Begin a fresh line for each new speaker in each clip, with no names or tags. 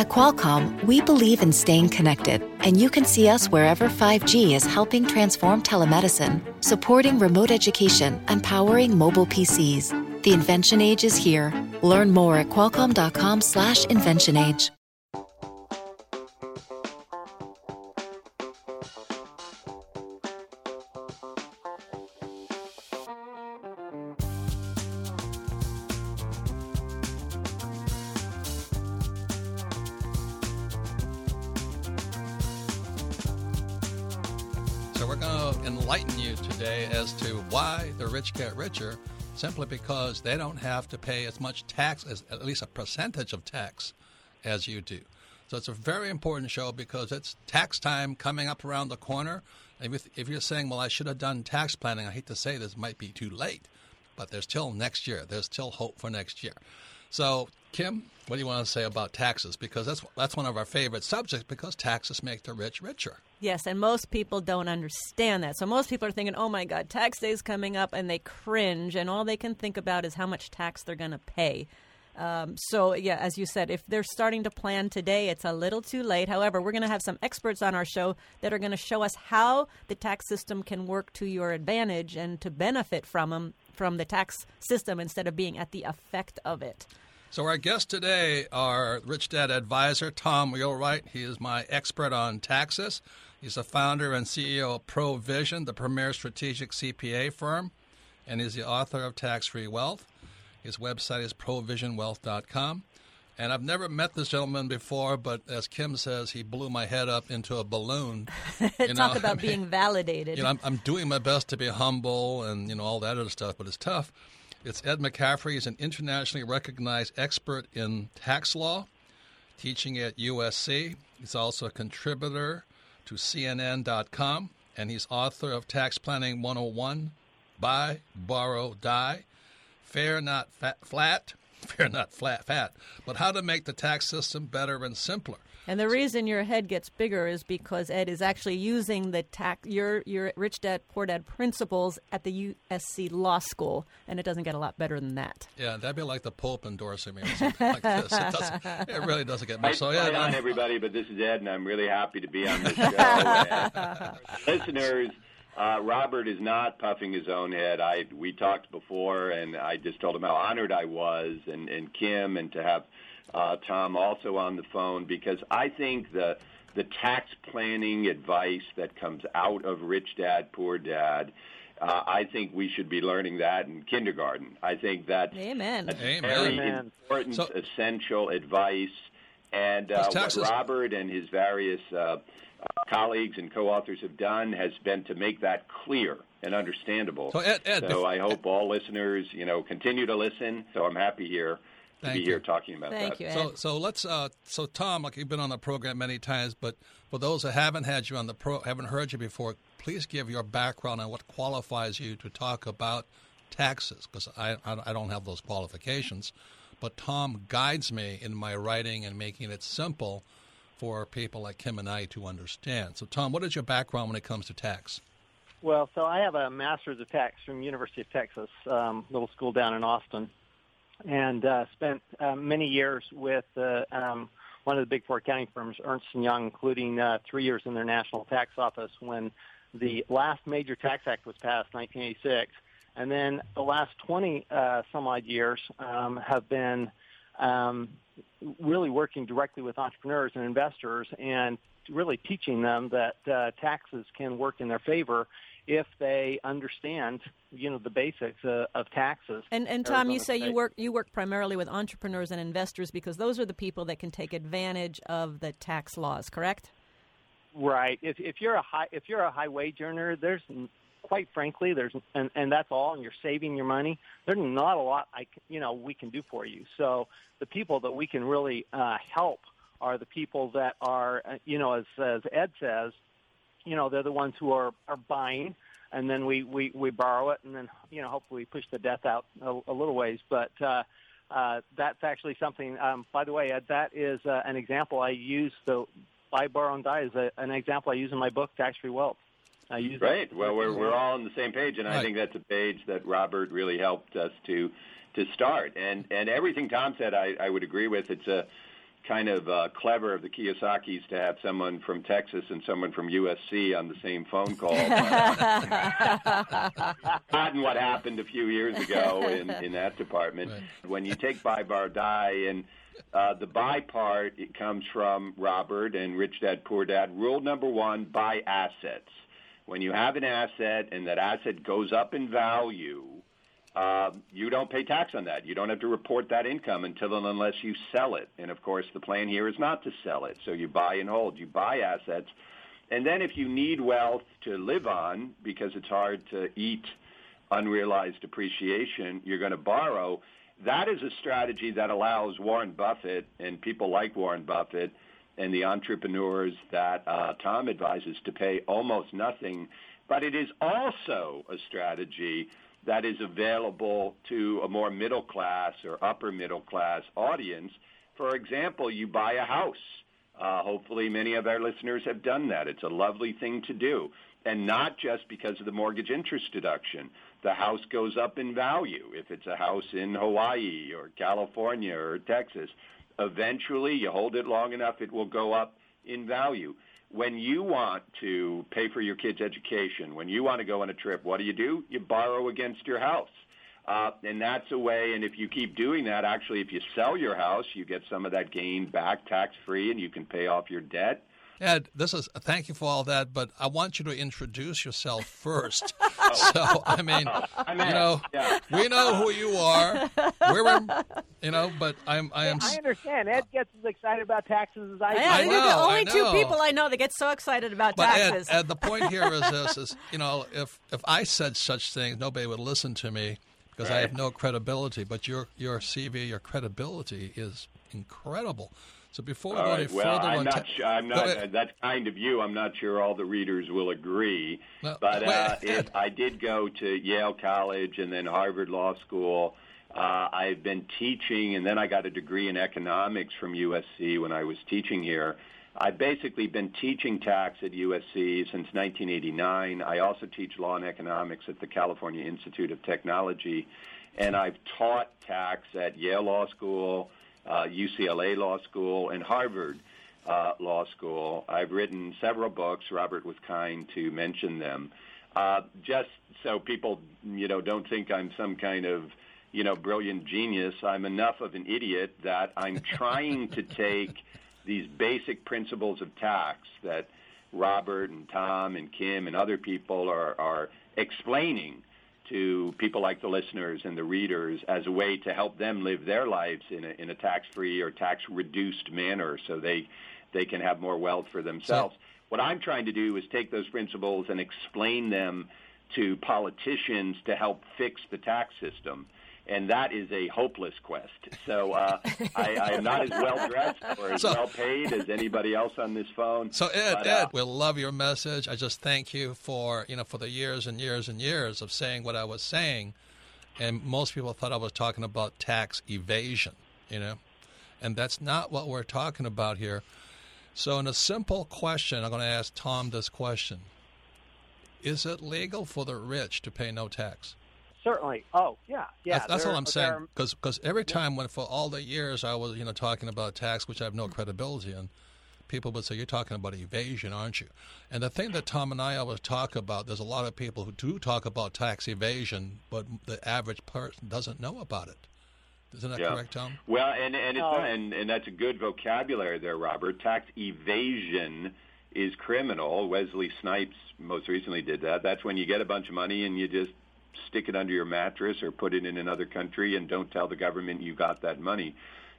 At Qualcomm, we believe in staying connected, and you can see us wherever 5G is helping transform telemedicine, supporting remote education, and powering mobile PCs. The invention age is here. Learn more at qualcomm.com/inventionage.
rich get richer simply because they don't have to pay as much tax as at least a percentage of tax as you do. So it's a very important show because it's tax time coming up around the corner. If you're saying, well, I should have done tax planning, I hate to say this might be too late, but there's still next year. There's still hope for next year. So, Kim, what do you want to say about taxes? Because that's that's one of our favorite subjects because taxes make the rich richer.
Yes, and most people don't understand that. So most people are thinking, "Oh my God, tax day is coming up," and they cringe, and all they can think about is how much tax they're going to pay. Um, so, yeah, as you said, if they're starting to plan today, it's a little too late. However, we're going to have some experts on our show that are going to show us how the tax system can work to your advantage and to benefit from them from the tax system instead of being at the effect of it.
So our guests today are Rich Dad advisor Tom Wheelwright. He is my expert on taxes. He's the founder and CEO of ProVision, the premier strategic CPA firm, and he's the author of Tax Free Wealth. His website is provisionwealth.com. And I've never met this gentleman before, but as Kim says, he blew my head up into a balloon.
Talk know, about I mean, being validated.
You know, I'm, I'm doing my best to be humble and you know all that other stuff, but it's tough. It's Ed McCaffery. He's an internationally recognized expert in tax law, teaching at USC. He's also a contributor to CNN.com, and he's author of Tax Planning 101 Buy, Borrow, Die. Fair, not fat, flat, fair, not flat, fat, but how to make the tax system better and simpler.
And the reason your head gets bigger is because Ed is actually using the tax your your rich dad poor dad principles at the USC Law School, and it doesn't get a lot better than that.
Yeah, that'd be like the Pope endorsing me or something like this. It, it really doesn't get much.
So yeah, on everybody, but this is Ed, and I'm really happy to be on this show. listeners. Uh, Robert is not puffing his own head. I we talked before, and I just told him how honored I was, and and Kim, and to have uh, Tom, also on the phone, because I think the the tax planning advice that comes out of Rich Dad Poor Dad. Uh, I think we should be learning that in kindergarten. I think that
Amen.
that's
Amen.
very
Amen.
important, so, essential advice. And uh, what Robert and his various uh, uh, colleagues and co-authors have done has been to make that clear and understandable.
So, Ed, Ed,
so I hope all listeners, you know, continue to listen. So I'm happy here
Thank
be
you.
here talking about
Thank
that.
You, Ed.
so, so let's. Uh, so, Tom, like you've been on the program many times, but for those that haven't had you on the pro, haven't heard you before, please give your background on what qualifies you to talk about taxes, because I, I don't have those qualifications. But Tom guides me in my writing and making it simple for people like Kim and I to understand. So, Tom, what is your background when it comes to tax?
Well, so I have a master's of tax from University of Texas, um, little school down in Austin, and uh, spent uh, many years with uh, um, one of the big four accounting firms, Ernst & Young, including uh, three years in their national tax office when the last major tax act was passed, 1986. And then the last 20 uh, some odd years um, have been um, really working directly with entrepreneurs and investors and really teaching them that uh, taxes can work in their favor if they understand, you know, the basics uh, of taxes.
And and Tom, Arizona you say State. you work you work primarily with entrepreneurs and investors because those are the people that can take advantage of the tax laws, correct?
Right. If if you're a high if you're a high wage earner, there's quite frankly there's and and that's all, and you're saving your money. There's not a lot I you know we can do for you. So the people that we can really uh, help are the people that are uh, you know as as Ed says you know, they're the ones who are, are buying and then we, we, we borrow it and then, you know, hopefully push the debt out a, a little ways. But, uh, uh, that's actually something, um, by the way, that is uh, an example I use the buy, borrow, and die is a, an example I use in my book, Tax Free Wealth. I use
right. Well, we're we're all on the same page, and right. I think that's a page that Robert really helped us to to start. And and everything Tom said, I, I would agree with. It's a kind of uh, clever of the Kiyosaki's to have someone from Texas and someone from USC on the same phone call. Not in what happened a few years ago in, in that department.
Right.
When you take buy, bar, die, and uh, the buy part, it comes from Robert and Rich Dad Poor Dad. Rule number one: buy assets. When you have an asset and that asset goes up in value, uh, you don't pay tax on that. You don't have to report that income until and unless you sell it. And of course, the plan here is not to sell it. So you buy and hold. You buy assets. And then if you need wealth to live on because it's hard to eat unrealized appreciation, you're going to borrow. That is a strategy that allows Warren Buffett and people like Warren Buffett and the entrepreneurs that uh, Tom advises to pay almost nothing. But it is also a strategy that is available to a more middle class or upper middle class audience. For example, you buy a house. Uh, hopefully, many of our listeners have done that. It's a lovely thing to do. And not just because of the mortgage interest deduction. The house goes up in value if it's a house in Hawaii or California or Texas. Eventually, you hold it long enough, it will go up in value. When you want to pay for your kid's education, when you want to go on a trip, what do you do? You borrow against your house. Uh, and that's a way, and if you keep doing that, actually, if you sell your house, you get some of that gain back tax free and you can pay off your debt.
Ed, this is thank you for all that, but I want you to introduce yourself first. Oh. so I mean,
I'm
you know,
Yeah.
we know who you are. We're, in- you know, but I'm I am.
I understand. Ed gets as excited about taxes as I do.
Yeah,
I
you're the
know, I
only two people I know that get so excited about
But Ed,
taxes.
Ed, the point here is this: is you know, if if I said such things, nobody would listen to me because I have no credibility. But your your CV, your credibility is incredible. So before we
All
go
right.
any
Well,
further
I'm
on
not. su- I'm not. uh, that's kind of you. I'm not sure all the readers will agree.
No,
but uh, it, I did go to Yale College and then Harvard Law School. Uh, I've been teaching, and then I got a degree in economics from USC when I was teaching here. I've basically been teaching tax at USC since 1989. I also teach law and economics at the California Institute of Technology, and I've taught tax at Yale Law School, uh, UCLA Law School, and Harvard uh, Law School. I've written several books. Robert was kind to mention them. Uh, just so people, you know, don't think I'm some kind of, you know, brilliant genius. I'm enough of an idiot that I'm trying to take these basic principles of tax that Robert and Tom and Kim and other people are, are explaining to people like the listeners and the readers as a way to help them live their lives in a, in a tax-free or tax-reduced manner so they, they can have more wealth for themselves. what I'm trying to do is take those principles and explain them to politicians to help fix the tax system. And that is a hopeless quest. So uh, I, I am not as well dressed or as
So-
well paid as anybody else on this phone.
So Ed,
but,
Ed,
uh,
we love your message. I just thank you for you know for the years and years and years of saying what I was saying, and most people thought I was talking about tax evasion, you know, and that's not what we're talking about here. So, in a simple question, I'm going to ask Tom this question: Is it legal for the rich to pay no tax?
Certainly. Oh, yeah, yeah.
that's that's all I'm saying.
are-
Because every time when for all the years I was you know talking about tax, which I have no credibility in, people would say you're talking about evasion, aren't you? And the thing that Tom and I always talk about, there's a lot of people who do talk about tax evasion, but the average person doesn't know about it. Isn't that
Yeah.
correct, Tom?
Well, and and it's
No.
not, and and that's a good vocabulary there, Robert. Tax evasion is criminal. Wesley Snipes most recently did that. That's when you get a bunch of money and you just stick it under your mattress or put it in another country and don't tell the government you got that money.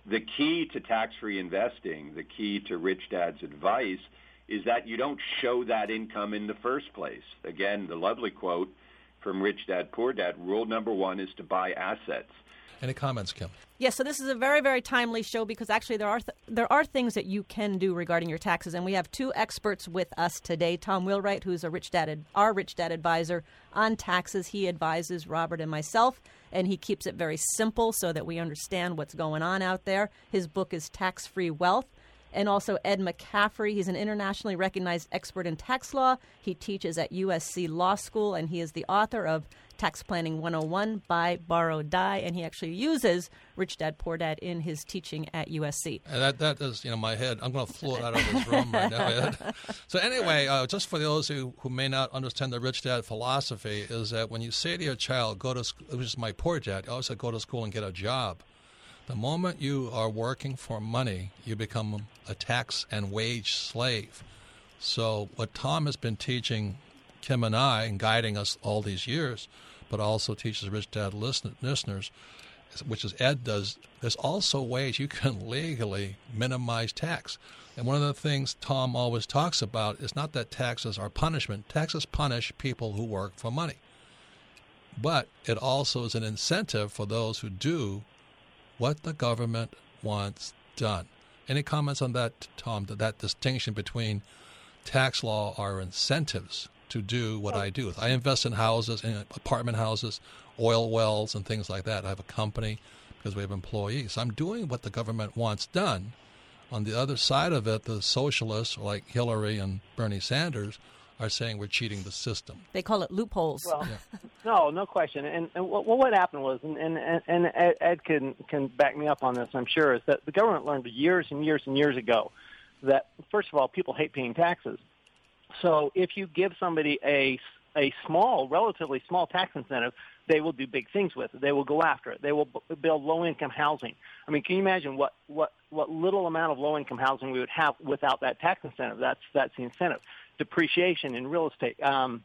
The key to tax-free investing, the key to Rich Dad's advice is that you don't show that income in the first place. Again, the lovely quote from Rich Dad Poor Dad, rule number 1 is to buy assets.
Any comments, Kim?
Yes, so this is a very, very timely show because actually there are th- there are things that you can do regarding your taxes, and we have two experts with us today. Tom Wheelwright, who's a rich dad, ad- our rich dad advisor on taxes, he advises Robert and myself, and he keeps it very simple so that we understand what's going on out there. His book is Tax Free Wealth. and also Ed McCaffery. He's an internationally recognized expert in tax law. He teaches at USC Law School, and he is the author of Tax Planning 101 Buy, Borrow, Die, and he actually uses Rich Dad Poor Dad in his teaching at USC.
And that that is, you know, my head. I'm going to float out of this room right now. So anyway, uh, just for those who, who may not understand the Rich Dad philosophy, is that when you say to your child, "Go to," school, which is my poor dad, I always say, "Go to school and get a job." The moment you are working for money, you become a tax and wage slave. So, what Tom has been teaching Kim and I and guiding us all these years, but also teaches Rich Dad listen- listeners, which is Ed does, there's also ways you can legally minimize tax. And one of the things Tom always talks about is not that taxes are punishment. Taxes punish people who work for money. But it also is an incentive for those who do what the government wants done. Any comments on that, Tom? That, that distinction between tax law are incentives to do what I do. I invest in houses, in apartment houses, oil wells, and things like that. I have a company because we have employees. I'm doing what the government wants done. On the other side of it, the socialists like Hillary and Bernie Sanders are saying we're cheating the system.
They call it loopholes.
Well, no, no question. And, and what, what happened was, and, and, and Ed, Ed can can back me up on this, I'm sure, is that the government learned years and years and years ago that first of all, people hate paying taxes. So if you give somebody a a small, relatively small tax incentive, they will do big things with it. They will go after it. They will b- build low-income housing. I mean, can you imagine what what what little amount of low-income housing we would have without that tax incentive? That's that's the incentive. Depreciation in real estate, um,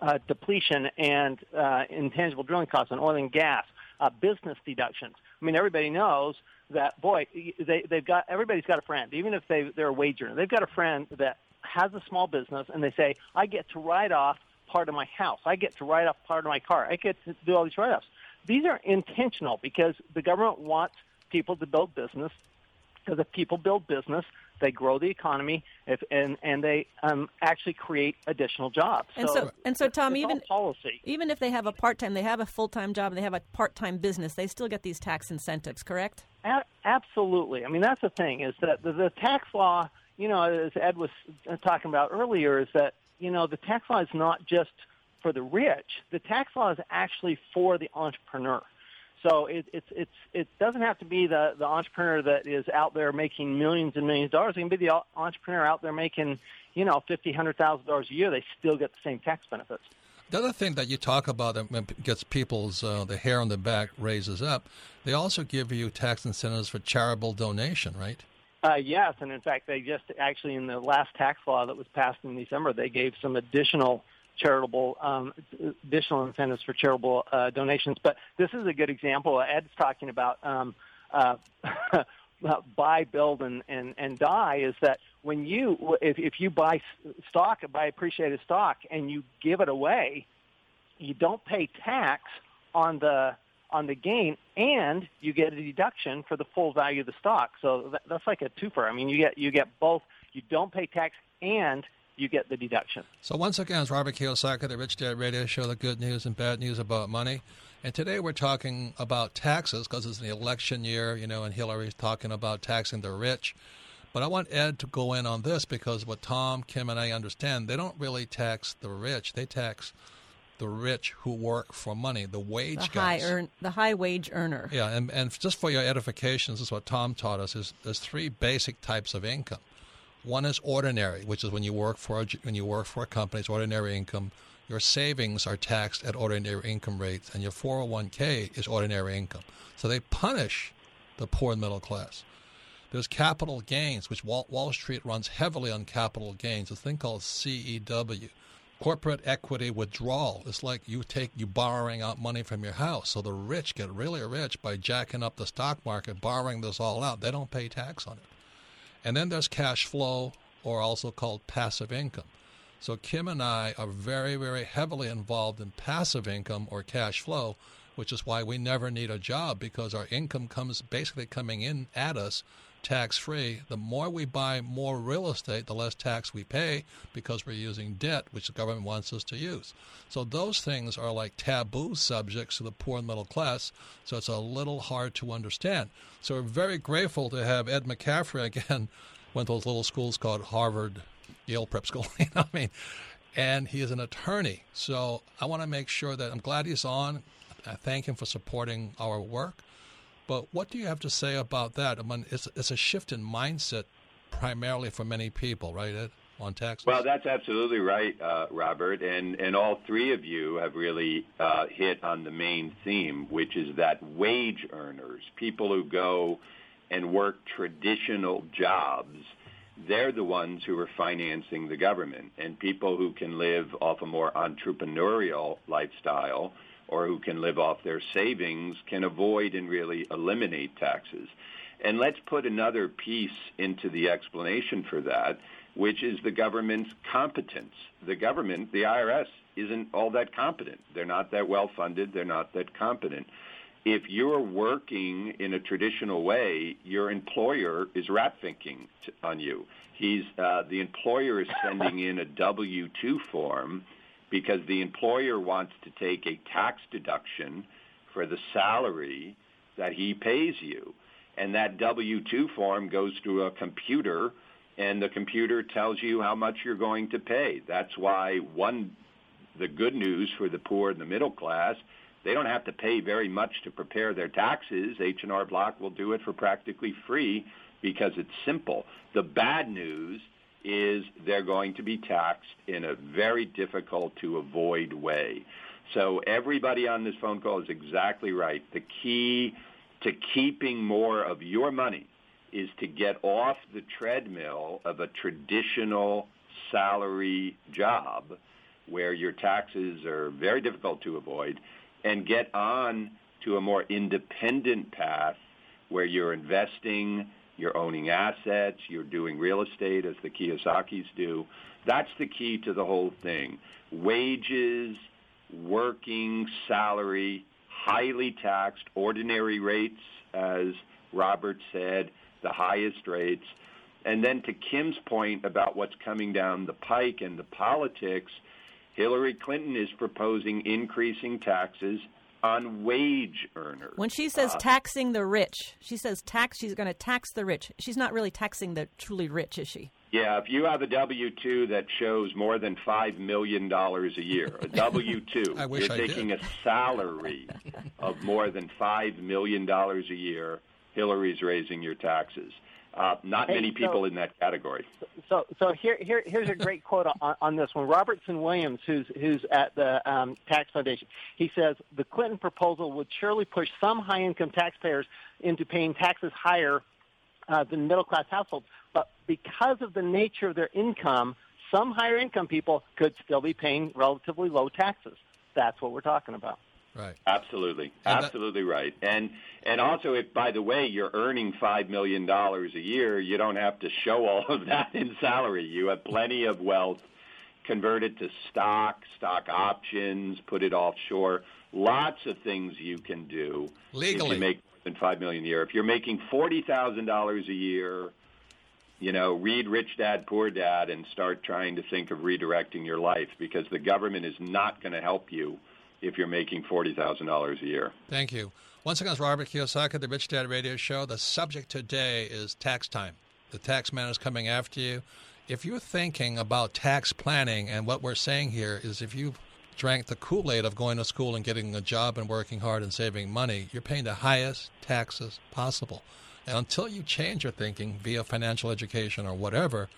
uh, depletion, and uh, intangible drilling costs on oil and gas, uh, business deductions. I mean, everybody knows that boy, they they've got everybody's got a friend, even if they they're a wage earner. They've got a friend that has a small business, and they say, I get to write off part of my house. I get to write off part of my car. I get to do all these write-offs. These are intentional because the government wants people to build business. Because if people build business, they grow the economy, if, and and they um, actually create additional jobs.
And so, and so, Tom, even
policy.
even if they have a part time, they have a full time job, and they have a part time business, they still get these tax incentives, correct?
A- absolutely. I mean, that's the thing is that the, the tax law, you know, as Ed was talking about earlier, is that you know the tax law is not just for the rich. The tax law is actually for the entrepreneur. So it, it's it's it doesn't have to be the the entrepreneur that is out there making millions and millions of dollars. It can be the entrepreneur out there making you know fifty, hundred thousand dollars a year. They still get the same tax benefits.
The other thing that you talk about that gets people's uh, the hair on the back raises up, they also give you tax incentives for charitable donation, right?
Uh, yes, and in fact, they just actually in the last tax law that was passed in December, they gave some additional charitable um, additional incentives for charitable uh, donations. But this is a good example. Ed's talking about um, uh, buy, build, and, and, and die. Is that when you if, if you buy stock, buy appreciated stock, and you give it away, you don't pay tax on the on the gain, and you get a deduction for the full value of the stock. So that, that's like a twofer. I mean, you get you get both. You don't pay tax, and you get the deduction.
So once again, it's Robert Kiyosaki, the Rich Dad Radio Show, the good news and bad news about money. And today we're talking about taxes because it's the election year, you know, and Hillary's talking about taxing the rich. But I want Ed to go in on this because what Tom, Kim, and I understand, they don't really tax the rich. They tax the rich who work for money, the wage
The
guys.
high earn, the high wage earner.
Yeah, and, and just for your edification, this is what Tom taught us: is there's three basic types of income. One is ordinary, which is when you work for a, when you work for a company, it's ordinary income. Your savings are taxed at ordinary income rates, and your 401k is ordinary income. So they punish the poor and middle class. There's capital gains, which Wall, Wall Street runs heavily on capital gains. A thing called CEW, corporate equity withdrawal. It's like you take you borrowing out money from your house. So the rich get really rich by jacking up the stock market, borrowing this all out. They don't pay tax on it. And then there's cash flow, or also called passive income. So Kim and I are very, very heavily involved in passive income or cash flow, which is why we never need a job because our income comes basically coming in at us tax free. The more we buy more real estate, the less tax we pay because we're using debt, which the government wants us to use. So those things are like taboo subjects to the poor and middle class. So it's a little hard to understand. So we're very grateful to have Ed McCaffery again went to those little schools called Harvard, Yale Prep School. you know, I mean, and he is an attorney. So I want to make sure that I'm glad he's on. I thank him for supporting our work. But what do you have to say about that? I mean, it's, it's a shift in mindset primarily for many people, right, Ed, on taxes?
Well, that's absolutely right, uh, Robert. And, and all three of you have really uh, hit on the main theme, which is that wage earners, people who go and work traditional jobs, they're the ones who are financing the government. And people who can live off a more entrepreneurial lifestyle or who can live off their savings can avoid and really eliminate taxes. And let's put another piece into the explanation for that, which is the government's competence. The government, the IRS, isn't all that competent. They're not that well funded. They're not that competent. If you're working in a traditional way, your employer is rat thinking on you. He's uh, the employer is sending in a W two form because the employer wants to take a tax deduction for the salary that he pays you and that W-2 form goes to a computer, and the computer tells you how much you're going to pay. That's why one, the good news for the poor and the middle class, they don't have to pay very much to prepare their taxes. H&R Block will do it for practically free because it's simple. The bad news is they're going to be taxed in a very difficult to avoid way. So everybody on this phone call is exactly right. The key to keeping more of your money is to get off the treadmill of a traditional salary job where your taxes are very difficult to avoid and get on to a more independent path where you're investing, you're owning assets, you're doing real estate as the Kiyosaki's do. That's the key to the whole thing. Wages, working, salary, highly taxed, ordinary rates, as Robert said, the highest rates. And then to Kim's point about what's coming down the pike and the politics, Hillary Clinton is proposing increasing taxes on wage earners.
When she says uh, taxing the rich, she says tax. She's going to tax the rich. She's not really taxing the truly rich, is she?
Yeah, if you have a W two that shows more than five million dollars a year, a W two, you're taking
did.
a salary of more than five million dollars a year. Hillary's raising your taxes. Uh, not
hey,
many people
so,
in that category.
So, so here, here, here's a great quote on, on this one. Roberton Williams, who's who's at the um, Tax Foundation, he says the Clinton proposal would surely push some high-income taxpayers into paying taxes higher uh, than middle-class households. But because of the nature of their income, some higher-income people could still be paying relatively low taxes. That's what we're talking about.
Right.
Absolutely. And Absolutely that, right. And and also if by the way you're earning 5 million dollars a year, you don't have to show all of that in salary. You have plenty of wealth convert it to stock, stock options, put it offshore. Lots of things you can do
legally.
If you make more than 5 million a year. If you're making $40,000 a year, you know, read Rich Dad Poor Dad and start trying to think of redirecting your life because the government is not going to help you if you're making $40,000 a year.
Thank you. Once again, it's Robert Kiyosaki, the Rich Dad Radio Show. The subject today is tax time. The tax man is coming after you. If you're thinking about tax planning, and what we're saying here is if you drank the Kool Aid of going to school and getting a job and working hard and saving money, you're paying the highest taxes possible. And until you change your thinking via financial education or whatever,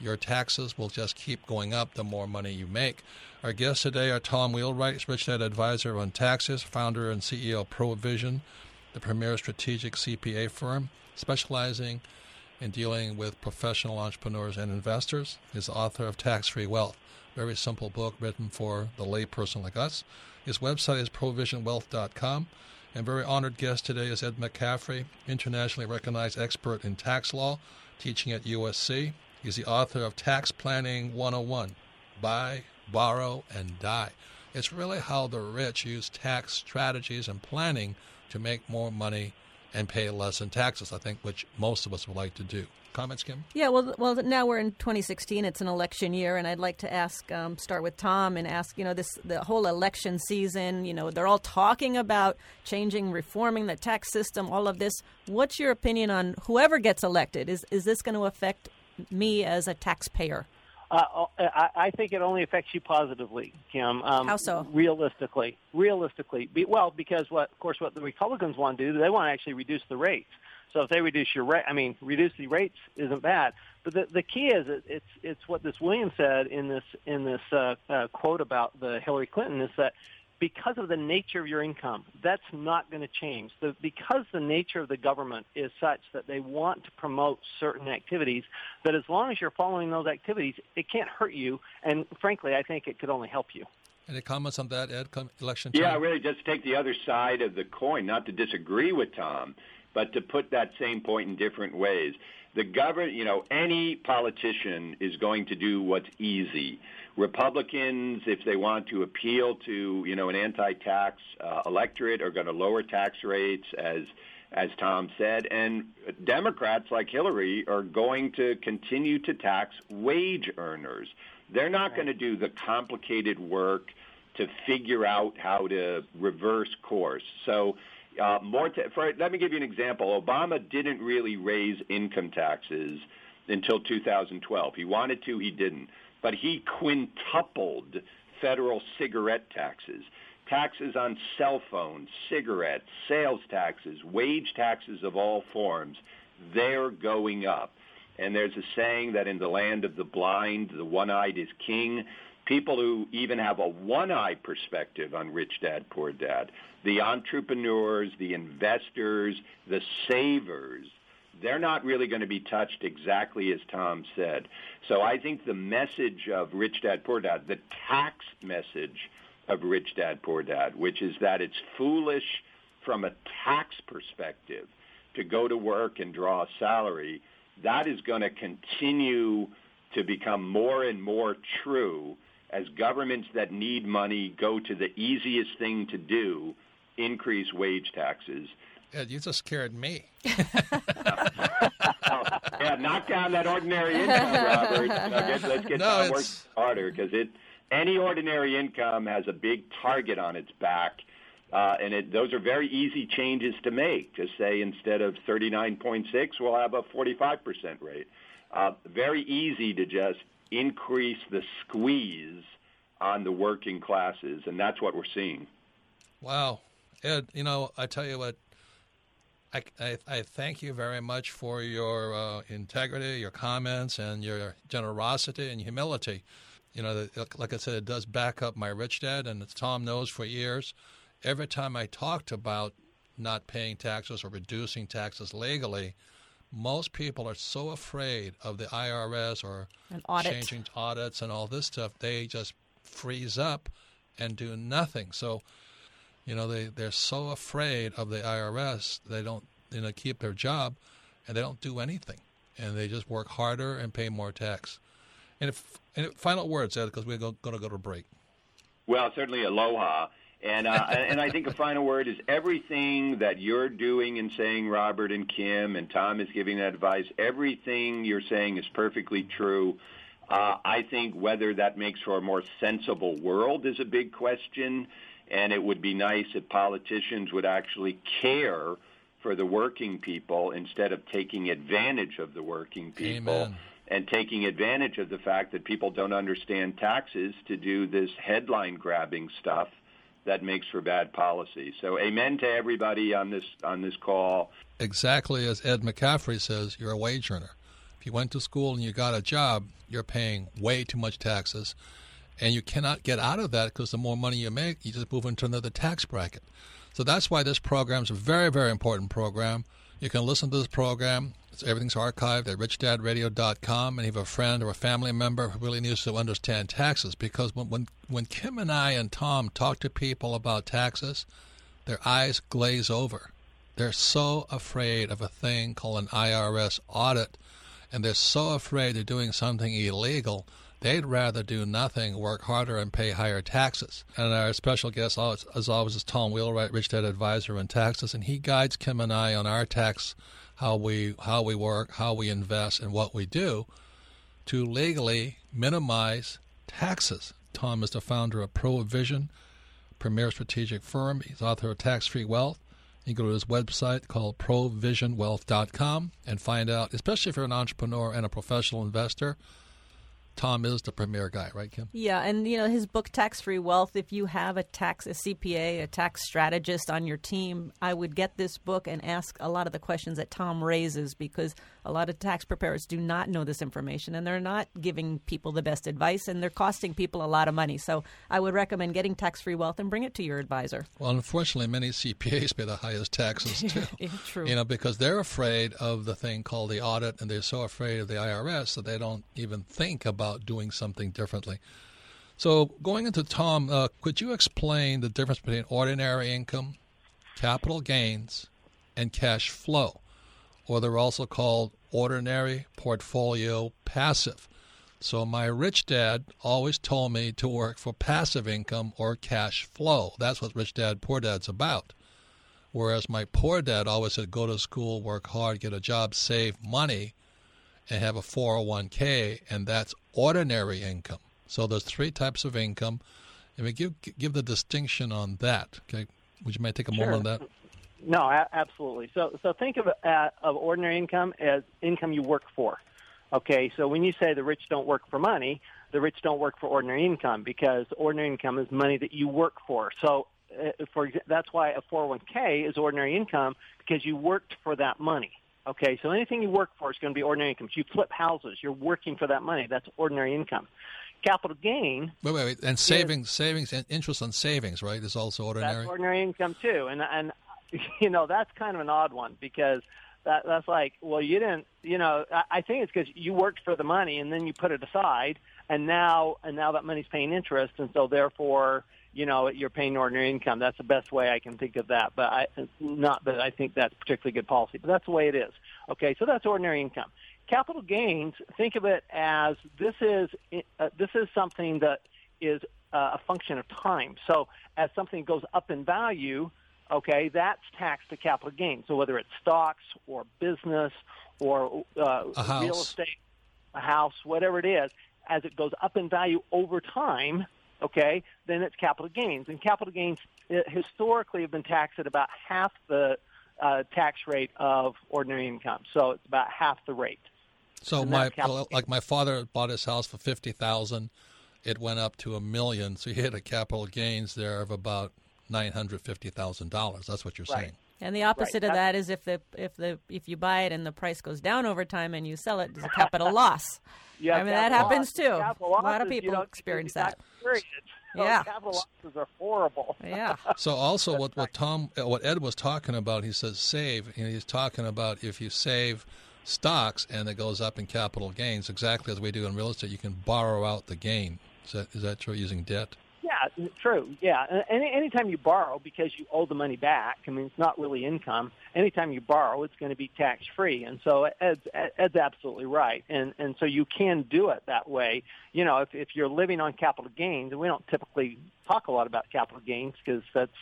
your taxes will just keep going up the more money you make. Our guests today are Tom Wheelwright, Rich Dad Advisor on Taxes, founder and CEO of ProVision, the premier strategic CPA firm specializing in dealing with professional entrepreneurs and investors. He's the author of Tax Free Wealth, very simple book written for the layperson like us. His website is provisionwealth.com. And very honored guest today is Ed McCaffery, internationally recognized expert in tax law, teaching at USC. He's the author of Tax Planning 101 Buy, Borrow, and Die. It's really how the rich use tax strategies and planning to make more money and pay less in taxes, I think, which most of us would like to do. comments, Kim?
Yeah, well, well, now we're in 2016. It's an election year, and I'd like to ask, um, start with Tom, and ask, you know, this the whole election season. You know, they're all talking about changing, reforming the tax system, all of this. What's your opinion on whoever gets elected? Is is this going to affect me as a taxpayer?
Uh, I, I think it only affects you positively, Kim. Um,
How so?
Realistically, realistically, Be, well, because what, of course, what the Republicans want to do, they want to actually reduce the rates. So if they reduce your rate, I mean, reduce the rates isn't bad. But the the key is it, it's it's what this Williams said in this in this uh, uh, quote about the Hillary Clinton is that because of the nature of your income, that's not going to change. The, because the nature of the government is such that they want to promote certain activities, that as long as you're following those activities, it can't hurt you. And frankly, I think it could only help you.
Any comments on that, Ed? Election
time?
Yeah,
really, just take the other side of the coin. Not to disagree with Tom, but to put that same point in different ways. The government, you know, any politician is going to do what's easy. Republicans, if they want to appeal to, you know, an anti-tax uh, electorate, are going to lower tax rates, as as Tom said, and Democrats like Hillary are going to continue to tax wage earners. They're not going to do the complicated work to figure out how to reverse course. So uh, more t- for, let me give you an example. Obama didn't really raise income taxes until 2012. He wanted to, he didn't. But he quintupled federal cigarette taxes, taxes on cell phones, cigarettes, sales taxes, wage taxes of all forms. They're going up. And there's a saying that in the land of the blind, the one-eyed is king people who even have a one-eye perspective on rich dad, poor dad, the entrepreneurs, the investors, the savers, they're not really going to be touched exactly as Tom said. So I think the message of Rich Dad Poor Dad, the tax message of Rich Dad Poor Dad, which is that it's foolish from a tax perspective to go to work and draw a salary, that is going to continue to become more and more true as governments that need money go to the easiest thing to do, increase wage taxes.
Ed, you just scared me.
Oh, yeah, knock down that ordinary income, Robert. Guess, let's get
no,
work harder because it any ordinary income has a big target on its back. Uh, and it, those are very easy changes to make. Just say instead of 39.6, we'll have a 45% rate. Uh, very easy to just increase the squeeze on the working classes, and that's what we're seeing.
Wow. Ed, you know, I tell you what, I, I, I thank you very much for your uh, integrity, your comments, and your generosity and humility. You know, like I said, it does back up my rich dad, and Tom knows for years. Every time I talked about not paying taxes or reducing taxes legally, most people are so afraid of the IRS or
audit.
changing audits and all this stuff, they just freeze up and do nothing. So, you know, they, they're so afraid of the IRS, they don't, you know, keep their job and they don't do anything. And they just work harder and pay more tax. And, if, and final words, Ed, because we're going to go to break.
Well, certainly aloha. And uh, and I think a final word is everything that you're doing and saying, Robert and Kim and Tom is giving that advice. Everything you're saying is perfectly true. Uh, I think whether that makes for a more sensible world is a big question, and it would be nice if politicians would actually care for the working people instead of taking advantage of the working people.
Amen
and taking advantage of the fact that people don't understand taxes to do this headline grabbing stuff that makes for bad policy. So amen to everybody on this on this call.
Exactly as Ed McCaffery says, you're a wage earner. If you went to school and you got a job, you're paying way too much taxes. And you cannot get out of that because the more money you make, you just move into another tax bracket. So that's why this program is a very, very important program. You can listen to this program. It's, everything's archived at richdadradio.com. And you have a friend or a family member who really needs to understand taxes, because when, when, when Kim and I and Tom talk to people about taxes, their eyes glaze over. They're so afraid of a thing called an IRS audit, and they're so afraid of doing something illegal they'd rather do nothing, work harder, and pay higher taxes. And our special guest, as always, is Tom Wheelwright, Rich Dad Advisor in taxes, and he guides Kim and I on our tax, how we how we work, how we invest, and what we do to legally minimize taxes. Tom is the founder of ProVision, premier strategic firm. He's author of Tax Free Wealth. You can go to his website called provisionwealth.com and find out, especially if you're an entrepreneur and a professional investor, Tom is the premier guy, right, Kim?
Yeah, and you know his book Tax Free Wealth. If you have a tax a CPA, a tax strategist on your team, I would get this book and ask a lot of the questions that Tom raises because a lot of tax preparers do not know this information and they're not giving people the best advice and they're costing people a lot of money. So I would recommend getting Tax Free Wealth and bring it to your advisor.
Well, unfortunately, many CPAs pay the highest taxes too.
True.
You know, because they're afraid of the thing called the audit and they're so afraid of the IRS that they don't even think about about doing something differently. So, going into Tom, uh, could you explain the difference between ordinary income, capital gains, and cash flow? Or they're also called ordinary, portfolio, passive. So, my rich dad always told me to work for passive income or cash flow. That's what rich dad, poor dad's about. Whereas my poor dad always said, go to school, work hard, get a job, save money and have a 401k, and that's ordinary income. So there's three types of income. If we give give the distinction on that, okay, would you mind take a
sure.
moment on that?
No, a- absolutely. So so think of uh, of ordinary income as income you work for. Okay, so when you say the rich don't work for money, the rich don't work for ordinary income because ordinary income is money that you work for. So uh, for that's why a 401k is ordinary income because you worked for that money. Okay, so anything you work for is going to be ordinary income. If you flip houses, you're working for that money. That's ordinary income. Capital gain.
Wait, wait, wait. And savings, is, savings, and interest on savings, right, is also ordinary.
That's ordinary income too, and and you know that's kind of an odd one because that that's like, well, you didn't, you know, I, I think it's because you worked for the money and then you put it aside, and now and now that money's paying interest, and so therefore you know, you're paying ordinary income. That's the best way I can think of that. But I, not that I think that's particularly good policy, but that's the way it is. Okay, so that's ordinary income. Capital gains, think of it as this is uh, this is something that is uh, a function of time. So as something goes up in value, okay, that's taxed to capital gain. So whether it's stocks or business or uh, real estate, a house, whatever it is, as it goes up in value over time, okay, then it's capital gains. And capital gains uh, historically have been taxed at about half the uh, tax rate of ordinary income. So it's about half the rate.
So and my like my father bought his house for fifty thousand, it went up to a million. So he had a capital gains there of about nine hundred fifty thousand dollars. That's what you're
right.
saying.
And the opposite right. of that is if the if the if you buy it and the price goes down over time and you sell it, it's a capital loss.
Yeah,
I mean that happens too. a lot of people
you know,
experience that.
Period. So
yeah,
capital losses are horrible.
Yeah.
So also, what what Tom, uh, what Ed was talking about, he says save, and he's talking about if you save stocks and it goes up in capital gains, exactly as we do in real estate, you can borrow out the gain. Is that is that true? Using debt.
Yeah, true. Yeah, any anytime you borrow because you owe the money back, I mean it's not really income. Anytime you borrow, it's going to be tax free, and so Ed's, Ed's absolutely right. And and so you can do it that way. You know, if if you're living on capital gains, and we don't typically talk a lot about capital gains because that's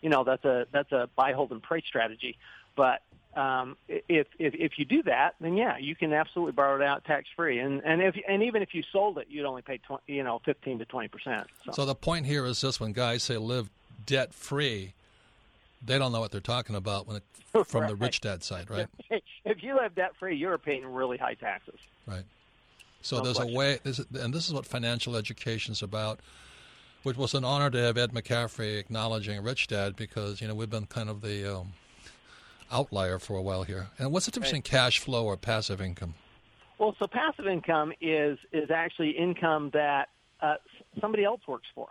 you know that's a that's a buy hold and pray strategy. But um, if, if if you do that, then yeah, you can absolutely borrow it out tax free, and and if and even if you sold it, you'd only pay 20, you know fifteen to twenty percent.
So the point here is this: when guys say live debt free, they don't know what they're talking about when it, from right. the rich dad side, right?
if you live debt free, you're paying really high taxes.
Right. So
no
there's
question.
a way, and this is what financial education is about. Which was an honor to have Ed McCaffery acknowledging Rich Dad because you know we've been kind of the um, outlier for a while here. And what's the difference right. between cash flow or passive income?
Well, so passive income is is actually income that uh, somebody else works for.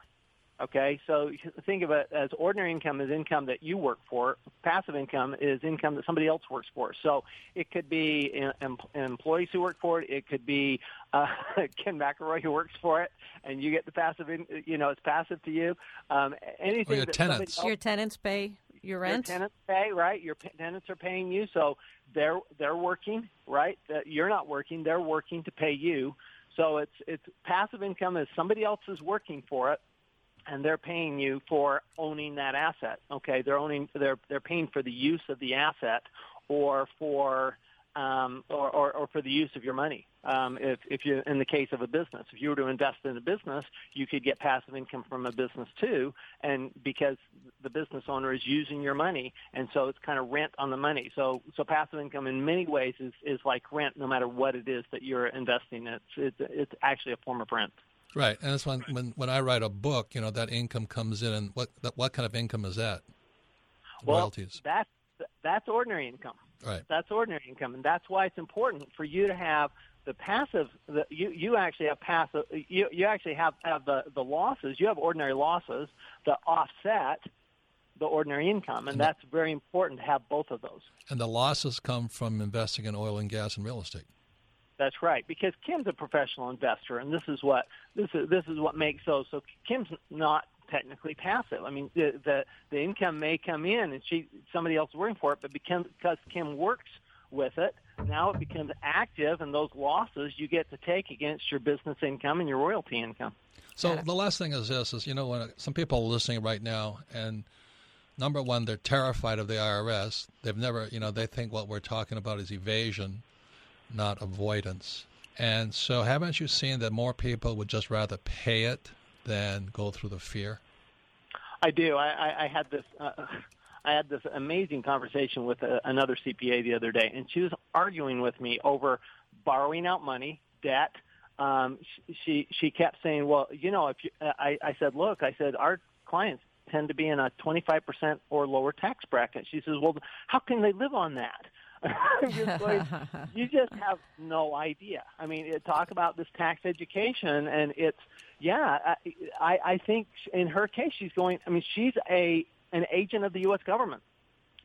Okay, so think of it as ordinary income is income that you work for. Passive income is income that somebody else works for. So it could be em- employees who work for it. It could be uh, Ken McElroy who works for it, and you get the passive. In, you know, it's passive to you. Um, anything
or your
that
tenants.
Else,
your tenants pay your rent.
Your tenants pay, right? Your tenants are paying you, so they're they're working, right? You're not working; they're working to pay you. So it's it's passive income is somebody else is working for it, and they're paying you for owning that asset. Okay, they're owning they're they're paying for the use of the asset or for um, or, or, or for the use of your money. Um, if, if you, in the case of a business, if you were to invest in a business, you could get passive income from a business too, and because the business owner is using your money, and so it's kind of rent on the money. So, so passive income in many ways is, is like rent, no matter what it is that you're investing in. It's, it's, it's actually a form of rent.
Right, and that's when, when when I write a book, you know, that income comes in, and what what kind of income is that?
Well,
Royalties.
That's that's ordinary income.
Right.
That's ordinary income, and that's why it's important for you to have the passive. The, you you actually have passive. You you actually have have the the losses. You have ordinary losses that offset the ordinary income, and,
And
that's very important to have both of those.
And the losses come from investing in oil and gas and real estate.
That's right, because Kim's a professional investor, and this is what this is this is what makes those. So Kim's not technically passive. I mean, the the, the income may come in, and she somebody else is working for it, but because because Kim works with it, now it becomes active, and those losses you get to take against your business income and your royalty income.
So the last thing is this: is you know when some people are listening right now, and number one, they're terrified of the IRS. They've never, you know, they think what we're talking about is evasion, not avoidance. And so, haven't you seen that more people would just rather pay it than go through the fear?
I do. I, I, I had this. Uh, I had this amazing conversation with a, another CPA the other day, and she was arguing with me over borrowing out money, debt. Um, she she kept saying, "Well, you know, if you," I, I said, "Look," I said, "our clients tend to be in a 25% or lower tax bracket." She says, "Well, how can they live on that?" you just have no idea. I mean, it, talk about this tax education, and it's yeah. I, I I think in her case, she's going. I mean, she's a an agent of the U.S. government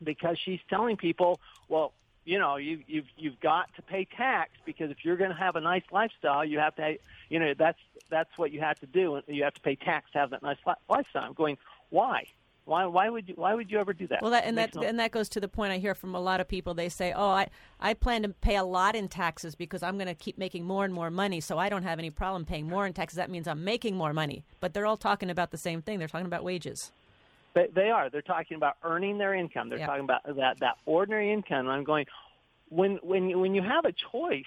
because she's telling people, well, you know, you, you've you've got to pay tax because if you're going to have a nice lifestyle, you have to, you know, that's that's what you have to do, and you have to pay tax to have that nice li- lifestyle. I'm going, why? Why, why would you why would you ever do that?
Well, that, and that
no-
and that goes to the point I hear from a lot of people. They say, "Oh, I I plan to pay a lot in taxes because I'm going to keep making more and more money, so I don't have any problem paying more in taxes. That means I'm making more money." But they're all talking about the same thing. They're talking about wages.
They, they are. They're talking about earning their income. They're talking about that that ordinary income. And I'm going when when you, when you have a choice,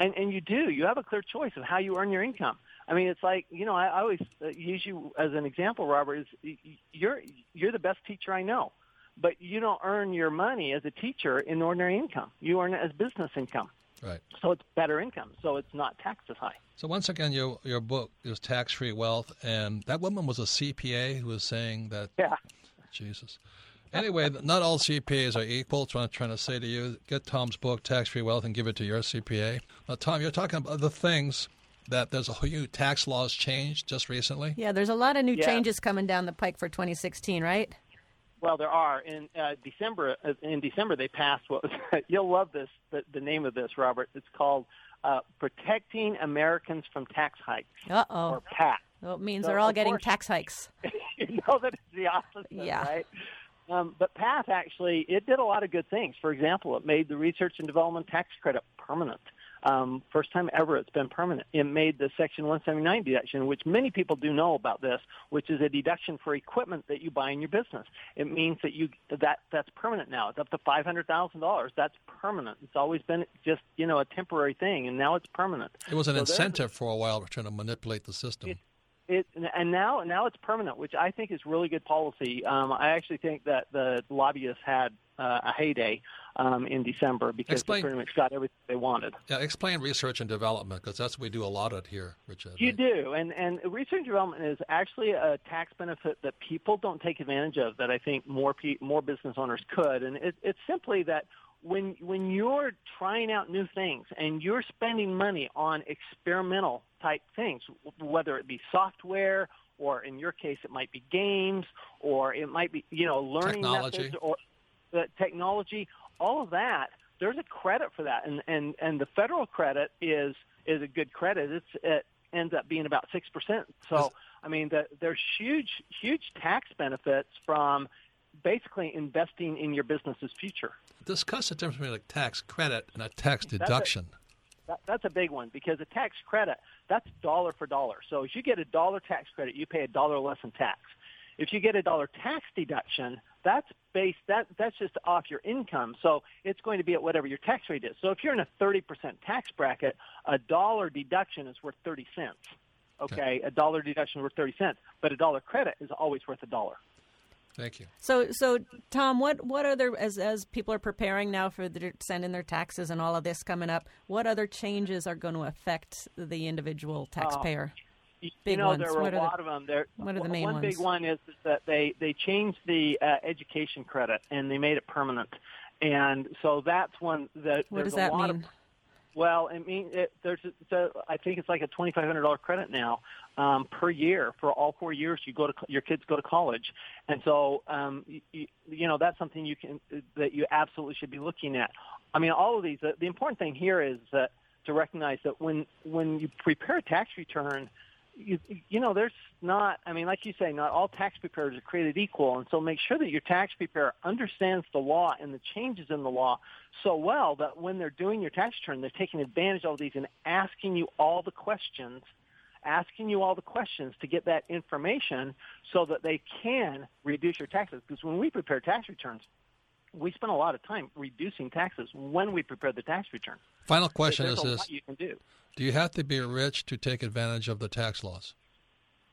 and and you do, you have a clear choice of how you earn your income. I mean, it's like you know, I, I always uh, use you as an example, Robert. Is you're you're the best teacher I know, but you don't earn your money as a teacher in ordinary income. You earn it as business income.
Right.
So it's better income. So it's not taxed as high.
So once again, your your book is tax free wealth, and that woman was a CPA who was saying that
Yeah.
Jesus. Anyway, not all CPAs are equal. That's what I'm trying to say to you. Get Tom's book, Tax Free Wealth, and give it to your CPA. Now, Tom, you're talking about the things that there's a whole new tax laws changed just recently.
Yeah, there's a lot of new
Yeah.
changes coming down the pike for 2016, right?
Well, there are. In uh, December, uh, in December, they passed what was. you'll love this. The, the name of this, Robert. It's called uh, "Protecting Americans from Tax Hikes"
Uh oh. or.
PAT.
Well, it means
So,
they're all getting
course-
tax hikes.
you know that it's the opposite,
Yeah.
right? Um, but PATH actually it did a lot of good things. For example, it made the research and development tax credit permanent. Um, first time ever it's been permanent. It made the Section 179 deduction, which many people do know about this, which is a deduction for equipment that you buy in your business. It means that you that that's permanent now. It's up to five hundred thousand dollars. That's permanent. It's always been just you know a temporary thing, and now it's permanent.
It was an
So
incentive for a while trying to manipulate the system.
it and now now it's permanent, which I think is really good policy. Um, I actually think that the lobbyists had uh, a heyday um, in December because
Explain-
they pretty much got everything they wanted.
yeah, explain research and development because that's what we do a lot of here, Richard.
You do, and and research and development is actually a tax benefit that people don't take advantage of. That I think more pe- more business owners could, and it, it's simply that when when you're trying out new things and you're spending money on experimental type things, whether it be software or in your case it might be games or it might be you know learning
Technology.
methods or the technology, all of that. There's a credit for that, and and and the federal credit is is a good credit. It's it ends up being about six percent. So I mean, the, there's huge huge tax benefits from basically investing in your business's future.
Discuss the difference between a tax credit and a tax deduction.
That, that's a big one because a tax credit that's dollar for dollar. So if you get a dollar tax credit, you pay a dollar less in tax. If you get a dollar tax deduction, that's based that that's just off your income. So it's going to be at whatever your tax rate is. So if you're in a 30% tax bracket, a dollar deduction is worth 30 cents. Okay, a dollar deduction is worth 30 cents, but a dollar credit is always worth a dollar.
Thank you.
So, so Tom, what what other as as people are preparing now for the send in their taxes and all of this coming up, what other changes are going to affect the individual taxpayer?
Uh, you
Big
know,
ones.
there were
What
a
are the-
lot of them. There,
what are the main
one
ones?
big one is, is that they they changed the uh, education credit and they made it permanent, and so that's one that
What
there's
does that
lot
mean?
of well, I mean, it, there's a, I think it's like a twenty five hundred dollar credit now um, per year for all four years you go to your kids go to college, and so um, you, you know that's something you can that you absolutely should be looking at. I mean, all of these. The, the important thing here is that to recognize that when when you prepare a tax return, you, you know, there's not, I mean, like you say, not all tax preparers are created equal. And so make sure that your tax preparer understands the law and the changes in the law so well that when they're doing your tax return, they're taking advantage of all these and asking you all the questions, asking you all the questions to get that information so that they can reduce your taxes. Because when we prepare tax returns, we spend a lot of time reducing taxes when we prepare the tax return.
Final question
There's
is this:
lot you can do.
Do you have to be rich to take advantage of the tax laws?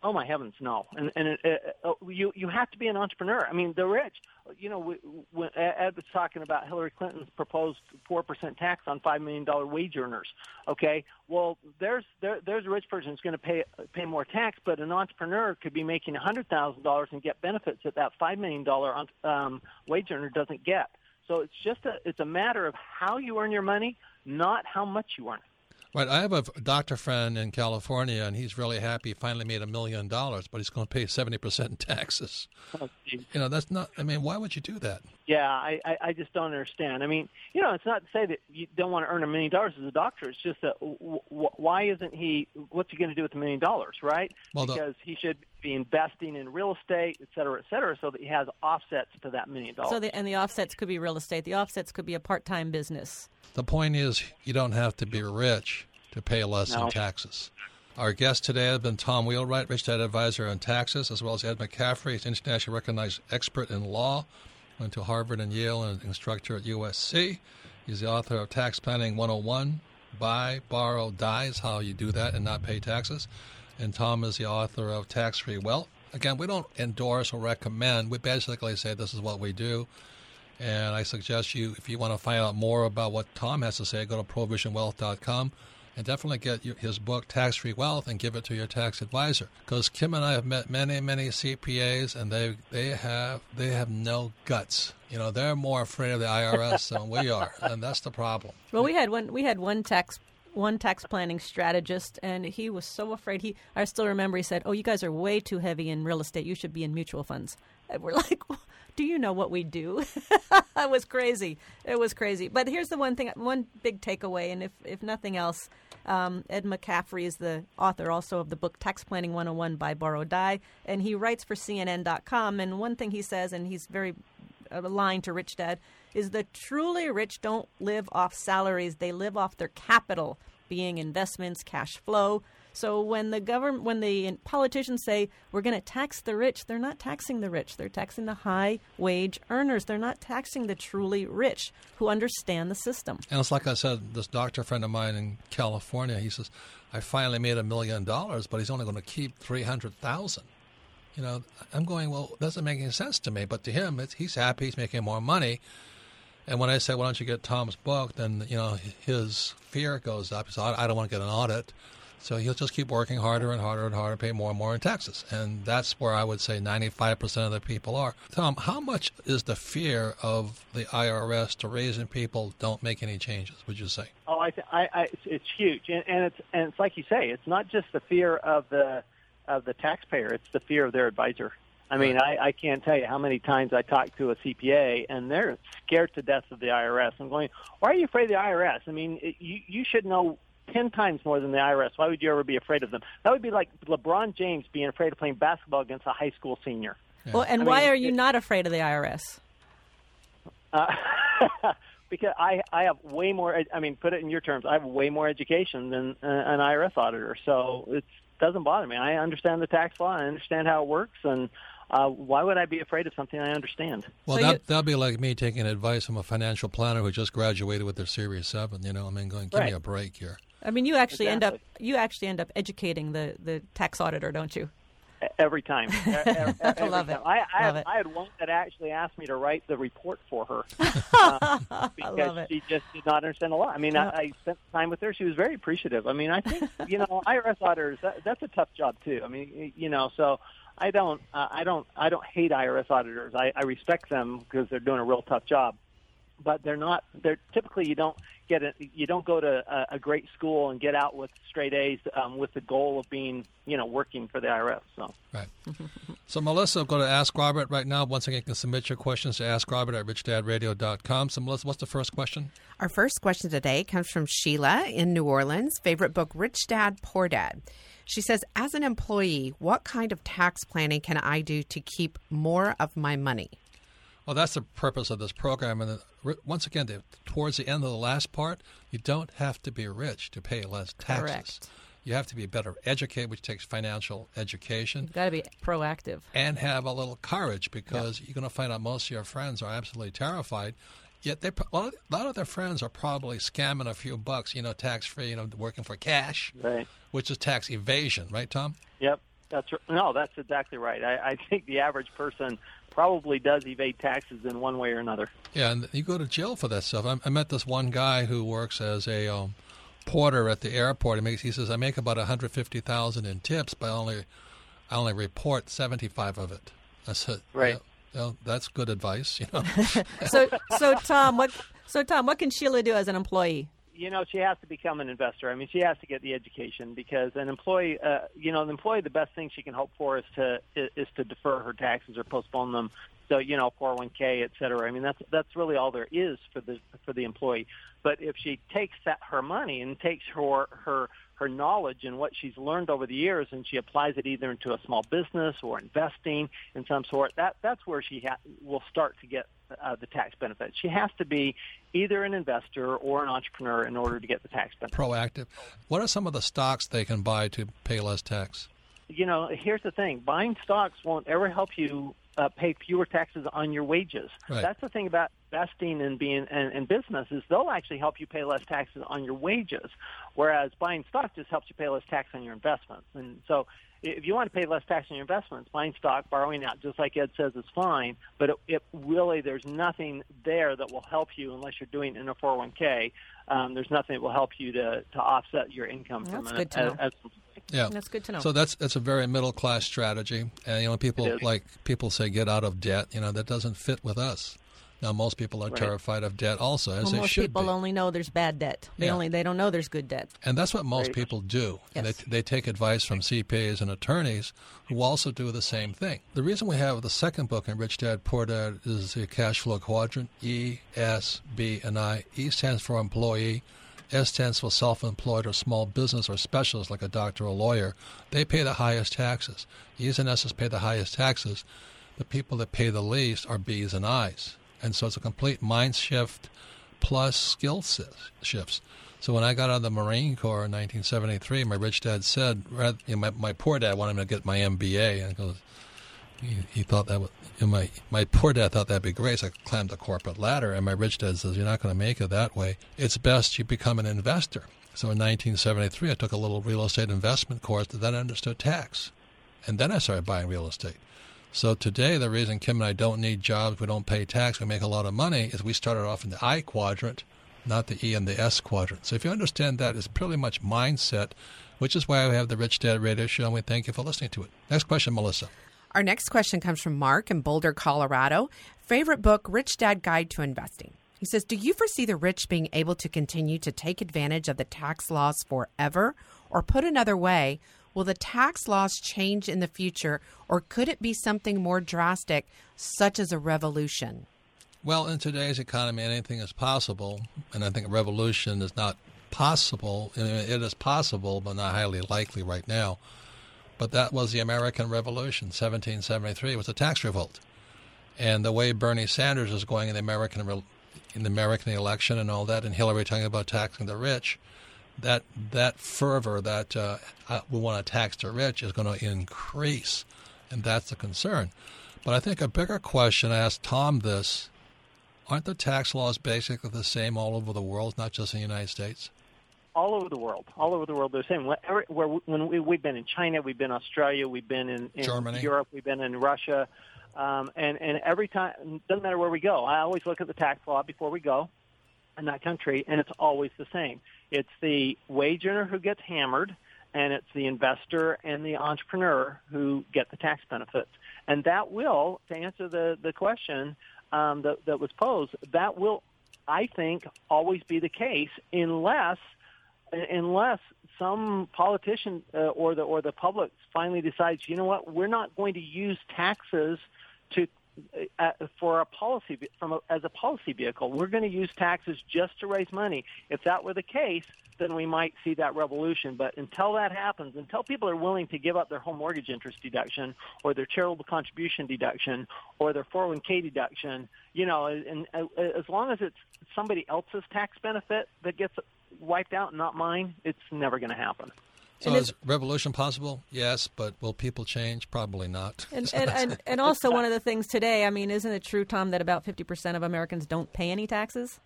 Oh my heavens, no! And and it, it, uh, you you have to be an entrepreneur. I mean, the rich. You know, we, when Ed was talking about Hillary Clinton's proposed four percent tax on five million dollar wage earners. Okay, well, there's there, there's a rich person who's going to pay pay more tax, but an entrepreneur could be making a hundred thousand dollars and get benefits that that five million dollar um, wage earner doesn't get. So it's just a it's a matter of how you earn your money, not how much you earn.
Right. I have a doctor friend in California, and he's really happy. He finally made a million dollars, but he's going to pay seventy percent in taxes.
Oh.
You know, that's not. I mean, why would you do that?
Yeah, I, I, I just don't understand. I mean, you know, it's not to say that you don't want to earn a million dollars as a doctor. It's just that w- w- why isn't he? What's he going to do with the million dollars, right?
Well, the-
because he should be investing in real estate, et cetera, et cetera, so that he has offsets to that million dollars.
So, the, and the offsets could be real estate. The offsets could be a part-time business.
The point is, you don't have to be rich to pay less
No.
in taxes. Our guest today has been Tom Wheelwright, Rich Dad Advisor on taxes, as well as Ed McCaffery, he's an internationally recognized expert in law. Went to Harvard and Yale and an instructor at USC. He's the author of Tax Planning 101, Buy, Borrow, Die is how you do that and not pay taxes. And Tom is the author of Tax Free Wealth. Again, we don't endorse or recommend. We basically say this is what we do. And I suggest you, if you want to find out more about what Tom has to say, go to provisionwealth.com and definitely get his book, Tax Free Wealth, and give it to your tax advisor. Because Kim and I have met many, many CPAs, and they they have they have no guts. You know, they're more afraid of the IRS than we are, and that's the problem.
Well, we had one. We had one tax one tax planning strategist, and he was so afraid. He, I still remember, he said, "Oh, you guys are way too heavy in real estate. You should be in mutual funds." And we're like, "Do you know what we do?" it was crazy. It was crazy. But here's the one thing, one big takeaway, and if if nothing else, um, Ed McCaffery is the author also of the book Tax Planning 101 Buy Borrow Die, and he writes for CNN.com. And one thing he says, and he's very aligned to Rich Dad, is the truly rich don't live off salaries; they live off their capital, being investments, cash flow. So when the government, when the politicians say we're going to tax the rich, they're not taxing the rich. They're taxing the high wage earners. They're not taxing the truly rich who understand the system.
And it's like I said, this doctor friend of mine in California, he says, I finally made a million dollars, but he's only going to keep 300000 You know, I'm going, well, it doesn't make any sense to me. But to him, he's happy, he's making more money. And when I say, why don't you get Tom's book, then, you know, his fear goes up. He says, I I don't want to get an audit. So he'll just keep working harder and harder and harder, pay more and more in taxes. And that's where I would say 95% of the people are. Tom, how much is the fear of the IRS to raising people don't make any changes, would you say?
Oh, I, I, I it's huge, and, and it's and it's like you say, it's not just the fear of the of the taxpayer; it's the fear of their advisor. I mean, I, I can't tell you how many times I talk to a CPA, and they're scared to death of the IRS. I'm going, why are you afraid of the IRS? I mean, it, you you should know ten times more than the IRS. Why would you ever be afraid of them? That would be like LeBron James being afraid of playing basketball against a high school senior.
Well, and
I
why
mean,
are you
it-
not afraid of the IRS?
Uh, because I I have way more. I mean, put it in your terms. I have way more education than uh, an IRS auditor, so it doesn't bother me. I understand the tax law. I understand how it works, and uh, why would I be afraid of something I understand?
Well,
So
that
you-
that'd be like me taking advice from a financial planner who just graduated with their Series Seven. You know, I mean, going, give me a break here.
I mean, you actually end up you actually end up educating the the tax auditor, don't you?
Every time. E- e- every
Love it.
I, I,
Love
had,
it.
I had one that actually asked me to write the report for her uh, because
love it.
she just did not understand a lot. I mean, I, I spent time with her. She was very appreciative. I mean, I think you know, IRS auditors that, that's a tough job too. I mean, you know, so I don't, uh, I don't, I don't hate IRS auditors. I, I respect them because they're doing a real tough job. But they're not. They're typically you don't get a, you don't go to a, a great school and get out with straight A's um, with the goal of being you know working for the IRS. So.
Right. so, Melissa, go to Ask Robert right now. Once again, you can submit your questions to Ask Robert at richdadradio.com. So, Melissa, what's the first question?
Our first question today comes from Sheila in New Orleans. Favorite book, Rich Dad, Poor Dad. She says, As an employee, what kind of tax planning can I do to keep more of my money?
Well, that's the purpose of this program. And once again, towards the end of the last part, you don't have to be rich to pay less taxes.
Correct.
You have to be better educated, which takes financial education,
You've got to be proactive.
and have a little courage because you're going to find out most of your friends are absolutely terrified. Yet they, a lot of- a lot of their friends are probably scamming a few bucks, you know, tax free, you know, working for cash,
Right.
which is tax evasion, right, Tom?
Yep, that's r- no, that's exactly right. I, I think the average person probably does evade taxes in one way or another.
Yeah, and you go to jail for that stuff. I, I met this one guy who works as a um, porter at the airport. He makes he says I make about one hundred fifty thousand in tips, but I only I only report seventy five of it. I said,
Right.
"Yeah, well, that's good advice, you know.
So so Tom, what so Tom, what can Sheila do as an employee?
You know, she has to become an investor. I mean, she has to get the education because an employee, uh, you know, an employee, the best thing she can hope for is to is, is to defer her taxes or postpone them. So you know, 401k, et cetera. I mean, that's that's really all there is for the for the employee. But if she takes that her money and takes her her her knowledge and what she's learned over the years, and she applies it either into a small business or investing in some sort, that that's where she ha- will start to get uh, the tax benefits. She has to be either an investor or an entrepreneur in order to get the tax benefits.
Proactive. What are some of the stocks they can buy to pay less tax?
you know, here's the thing: buying stocks won't ever help you uh, pay fewer taxes on your wages.
Right.
That's the thing about investing and being and, and business is they'll actually help you pay less taxes on your wages, whereas buying stock just helps you pay less tax on your investments. And so, if you want to pay less tax on your investments, buying stock, borrowing out, just like Ed says, is fine. But it, it really there's nothing there that will help you unless you're doing it in a 401k. Um, there's nothing that will help you to, to offset your income from
That's
it.
good to
as-
know.
as-
Yeah,
That's good to know.
So that's that's a very middle class strategy, and you know people like people say get out of debt. You know that doesn't fit with us. Now most people are
Right.
terrified of debt, also as
Well,
they
most
should
people
be.
only know there's bad debt. They
Yeah.
only they don't know there's good debt.
And that's what most
Right.
people do.
Yes.
they, they take advice from CPAs and attorneys who also do the same thing. The reason we have the second book in Rich Dad Poor Dad is the cash flow quadrant E, S, B, and I. E stands for employee. S stands for self employed or small business or specialist like a doctor or lawyer. They pay the highest taxes. E's and S's pay the highest taxes. The people that pay the least are B's and I's. And so it's a complete mind shift plus skill shifts. So when I got out of the Marine Corps in 1973, my rich dad said, you know, my, my poor dad wanted me to get my MBA, and goes, he, he thought that would, you know, my my poor dad thought that'd be great. So I climbed the corporate ladder, and my rich dad says, "You're not going to make it that way. It's best you become an investor." So in 1973, I took a little real estate investment course, that then I understood tax, and then I started buying real estate. So today, the reason Kim and I don't need jobs, we don't pay tax, we make a lot of money, is we started off in the I quadrant, not the E and the S quadrant. So if you understand that, it's pretty much mindset, which is why we have the Rich Dad Radio Show, and we thank you for listening to it. Next question, Melissa.
Our next question comes from Mark in Boulder, Colorado. Favorite book, Rich Dad Guide to Investing. He says, Do you foresee the rich being able to continue to take advantage of the tax laws forever? Or put another way, will the tax laws change in the future, or could it be something more drastic, such as a revolution?
Well, in today's economy, anything is possible, and I think a revolution is not possible. It is possible, but not highly likely right now. But that was the American Revolution, 1773. It was a tax revolt, and the way Bernie Sanders is going in the American, in the American election and all that, and Hillary talking about taxing the rich, that that fervor that uh, we want to tax the rich is going to increase, and that's the concern. But I think a bigger question, I asked Tom this, aren't the tax laws basically the same all over the world, not just in the United States?
all over the world. All over the world, they're saying where, where when we, we've been in China, we've been in Australia, we've been in, in
Germany.
Europe, we've been in Russia, um, and and every time doesn't matter where we go. I always look at the tax law before we go in that country, and it's always the same. It's the wage earner who gets hammered, and it's the investor and the entrepreneur who get the tax benefits. And that will, to answer the the question um, that that was posed, that will, I think, always be the case unless unless some politician uh, or the or the public finally decides, you know what, we're not going to use taxes to uh, for a policy from a, as a policy vehicle. We're going to use taxes just to raise money. If that were the case, then we might see that revolution. But until that happens, until people are willing to give up their home mortgage interest deduction or their charitable contribution deduction or their 401k deduction, you know, and, and as long as it's somebody else's tax benefit that gets wiped out, and not mine, it's never going to happen.
So is revolution possible? Yes, but will people change? Probably not.
And, and, and, and, also, one of the things today, I mean, isn't it true, Tom, that about 50% of Americans don't pay any taxes?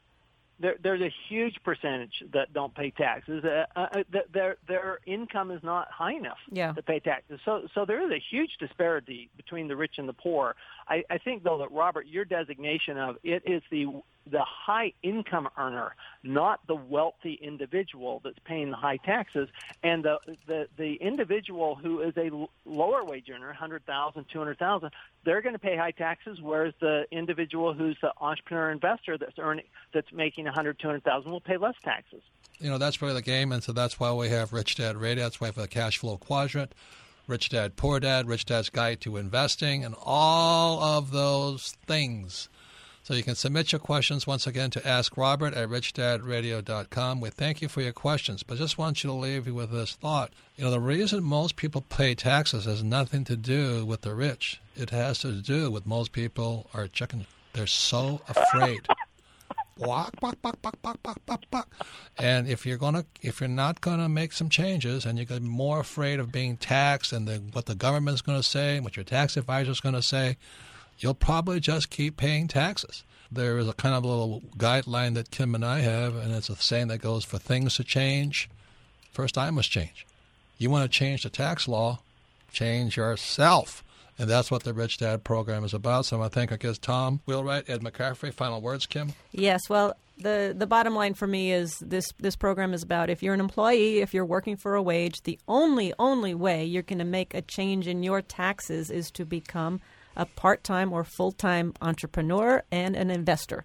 There, there's a huge percentage that don't pay taxes. Uh, uh, their their income is not high enough
yeah.
to pay taxes. So so there is a huge disparity between the rich and the poor. I, I think though that Robert, your designation of it is the the high income earner, not the wealthy individual that's paying the high taxes, and the the, the individual who is a lower wage earner, 100,000, 200,000, they're going to pay high taxes, whereas the individual who's the entrepreneur investor that's earning that's making 100, 200,000 will pay less taxes.
You know, that's really the game, and so that's why we have Rich Dad Radio. That's why we have the cash flow quadrant. Rich Dad, Poor Dad, Rich Dad's Guide to Investing, and all of those things so you can submit your questions once again to Ask Robert at richdadradio.com. We thank you for your questions, but just want you to leave you with this thought. You know, the reason most people pay taxes has nothing to do with the rich. It has to do with most people are chicken. They're so afraid. Walk, walk, walk, walk, walk, walk, walk, walk. And if you're gonna, if you're not gonna make some changes, and you're more afraid of being taxed and the, what the government's gonna say, and what your tax advisor's gonna say, you'll probably just keep paying taxes. There is a kind of little guideline that Kim and I have, and it's a saying that goes for things to change, first I must change. You want to change the tax law, change yourself. And that's what the Rich Dad program is about. So I think I guess Tom Wheelwright, Ed McCaffery. Final words, Kim?
Yes. Well, the the bottom line for me is this this program is about if you're an employee, if you're working for a wage, the only only way you're going to make a change in your taxes is to become a part time or full time entrepreneur and an investor.